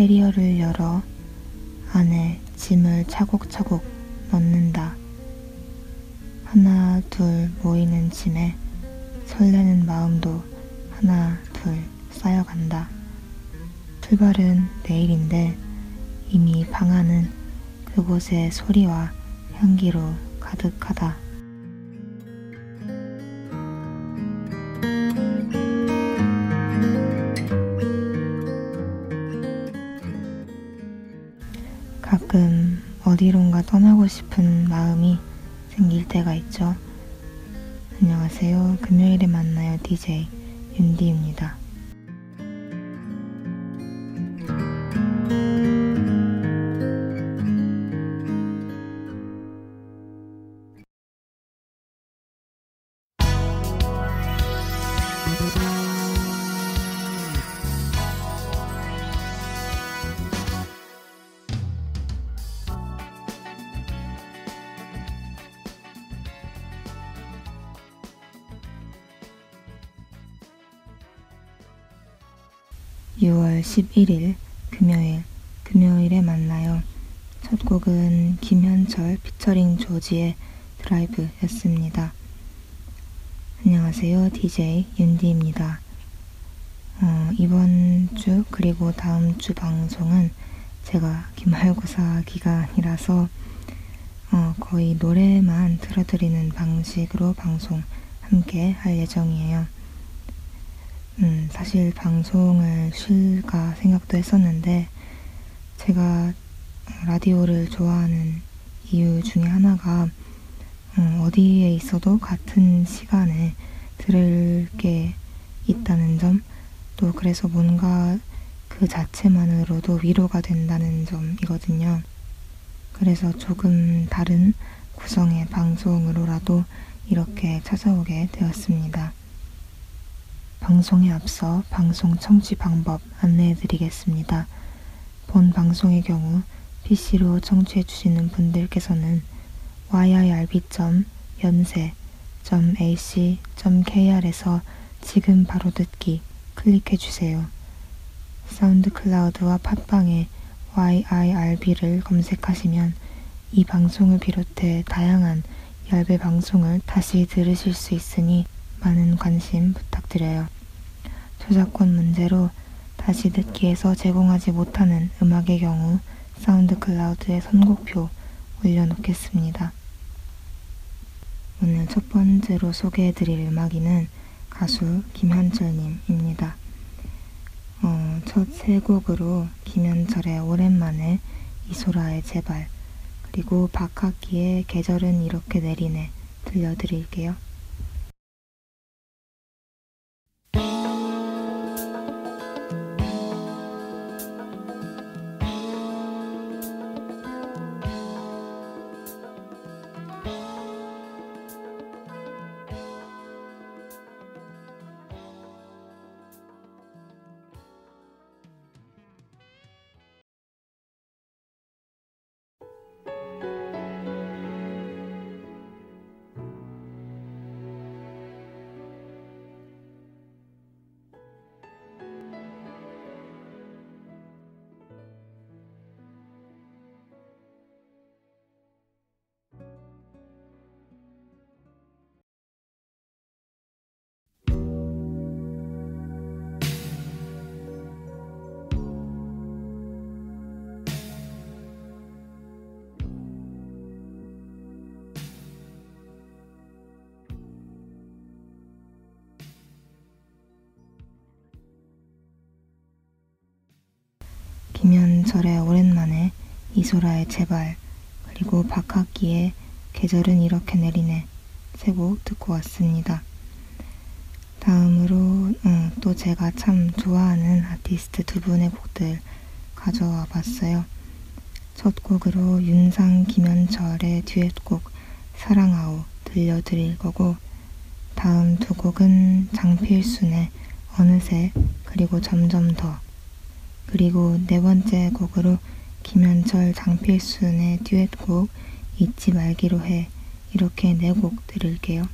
캐리어를 열어 안에 짐을 차곡차곡 넣는다. 하나, 둘 모이는 짐에 설레는 마음도 하나, 둘 쌓여간다. 출발은 내일인데 이미 방 안은 그곳의 소리와 향기로 가득하다. 어디론가 떠나고 싶은 마음이 생길 때가 있죠. 안녕하세요. 금요일에 만나요. DJ 윤디입니다. (6월 11일) 금요일 금요일에 만나요. 첫 곡은 김현철 피처링 조지의 드라이브였습니다. 안녕하세요. DJ 윤디입니다. 어, 이번 주 그리고 다음 주 방송은 제가 기말고사 기간이라서 어, 거의 노래만 틀어드리는 방식으로 방송 함께 할 예정이에요. 음, 사실 방송을 쉴까 생각도 했었는데 제가 라디오를 좋아하는 이유 중에 하나가 음, 어디에 있어도 같은 시간에 들을 게 있다는 점, 또 그래서 뭔가 그 자체만으로도 위로가 된다는 점이거든요. 그래서 조금 다른 구성의 방송으로라도 이렇게 찾아오게 되었습니다. 방송에 앞서 방송 청취 방법 안내해 드리겠습니다. 본 방송의 경우 PC로 청취해 주시는 분들께서는 yirb.연세.ac.kr에서 지금 바로 듣기 클릭해 주세요. 사운드 클라우드와 팟빵에 yirb를 검색하시면 이 방송을 비롯해 다양한 열배 방송을 다시 들으실 수 있으니 많은 관심 부탁드 려요. 저작권 문제로 다시 듣기에서 제공하지 못하는 음악의 경우 사운드 클라우드에 선곡표 올려놓겠습니다. 오늘 첫 번째로 소개해드릴 음악인은 가수 김현철님입니다. 어, 첫세 곡으로 김현철의 오랜만에 이소라의 제발 그리고 박학기의 계절은 이렇게 내리네 들려드릴게요. 김현철의 오랜만에 이소라의 제발 그리고 박학기의 계절은 이렇게 내리네 세 곡 듣고 왔습니다. 다음으로 어, 또 제가 참 좋아하는 아티스트 두 분의 곡들 가져와 봤어요. 첫 곡으로 윤상 김현철의 듀엣곡 사랑아오 들려드릴 거고 다음 두 곡은 장필순의 어느새 그리고 점점 더 그리고 네 번째 곡으로 김현철 장필순의 듀엣곡 잊지 말기로 해 이렇게 네 곡 들을게요.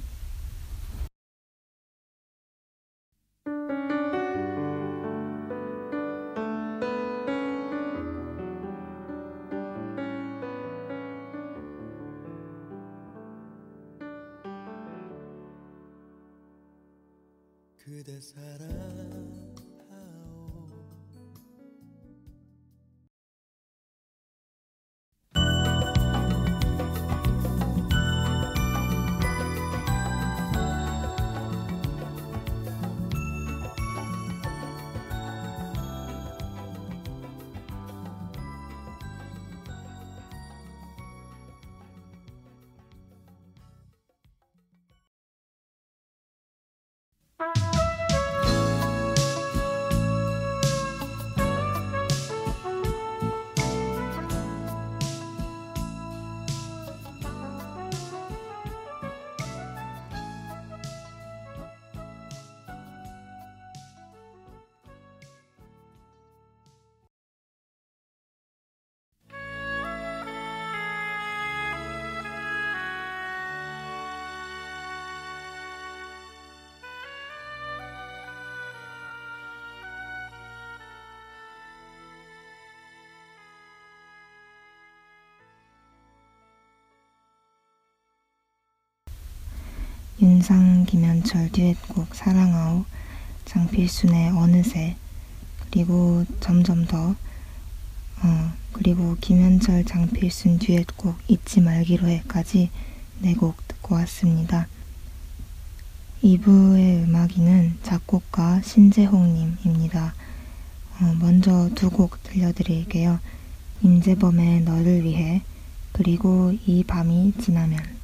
그대 사랑 윤상 김현철 듀엣곡 사랑아오 장필순의 어느새 그리고 점점 더 어, 그리고 김현철 장필순 듀엣곡 잊지 말기로 해까지 네 곡 듣고 왔습니다. 2부의 음악인은 작곡가 신재홍님입니다. 어, 먼저 두 곡 들려드릴게요. 임재범의 너를 위해 그리고 이 밤이 지나면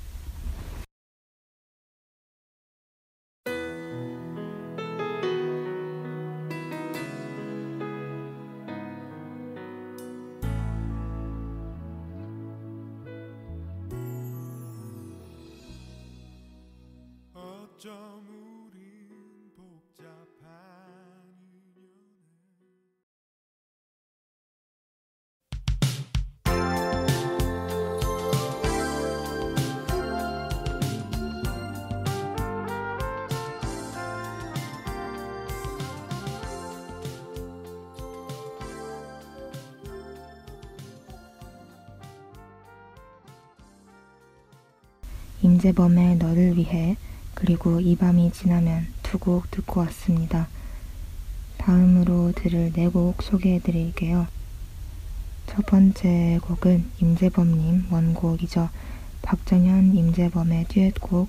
어쩜 우린 복잡한 임재범의 너를 위해 그리고 이 밤이 지나면 두 곡 듣고 왔습니다. 다음으로 들을 네 곡 소개해 드릴게요. 첫 번째 곡은 임재범님 원곡이죠. 박정현, 임재범의 듀엣곡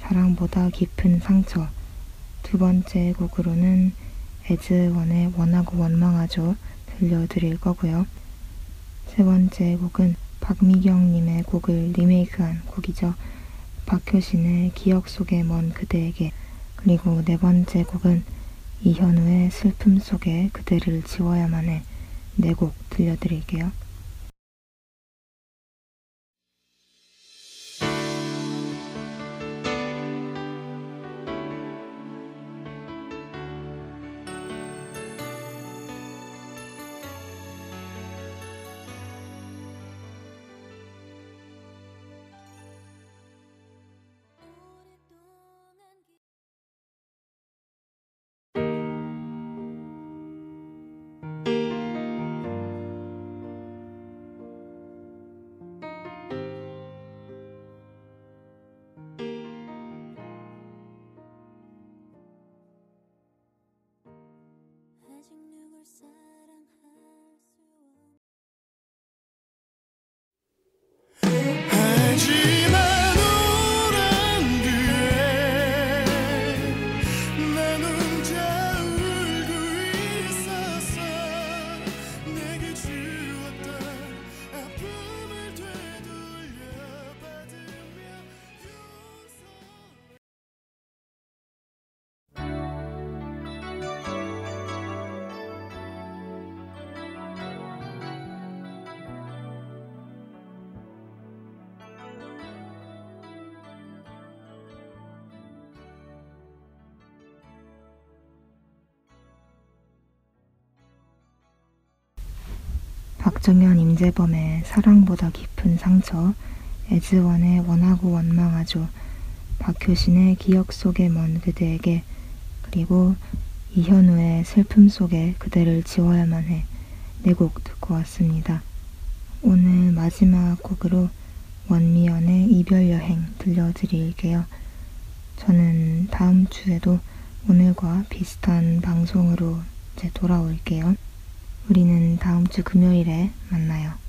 사랑보다 깊은 상처 두 번째 곡으로는 에즈원의 원하고 원망하죠 들려드릴 거고요. 세 번째 곡은 박미경님의 곡을 리메이크한 곡이죠. 박효신의 기억 속에 먼 그대에게 그리고 네 번째 곡은 이현우의 슬픔 속에 그대를 지워야만 해네곡 들려드릴게요. 아직 누굴 사랑 박정현, 임재범의 사랑보다 깊은 상처 에즈원의 원하고 원망하죠. 박효신의 기억 속에 먼 그대에게 그리고 이현우의 슬픔 속에 그대를 지워야만 해 네 곡 듣고 왔습니다. 오늘 마지막 곡으로 원미연의 이별 여행 들려드릴게요. 저는 다음 주에도 오늘과 비슷한 방송으로 이제 돌아올게요. 우리는 다음 주 금요일에 만나요.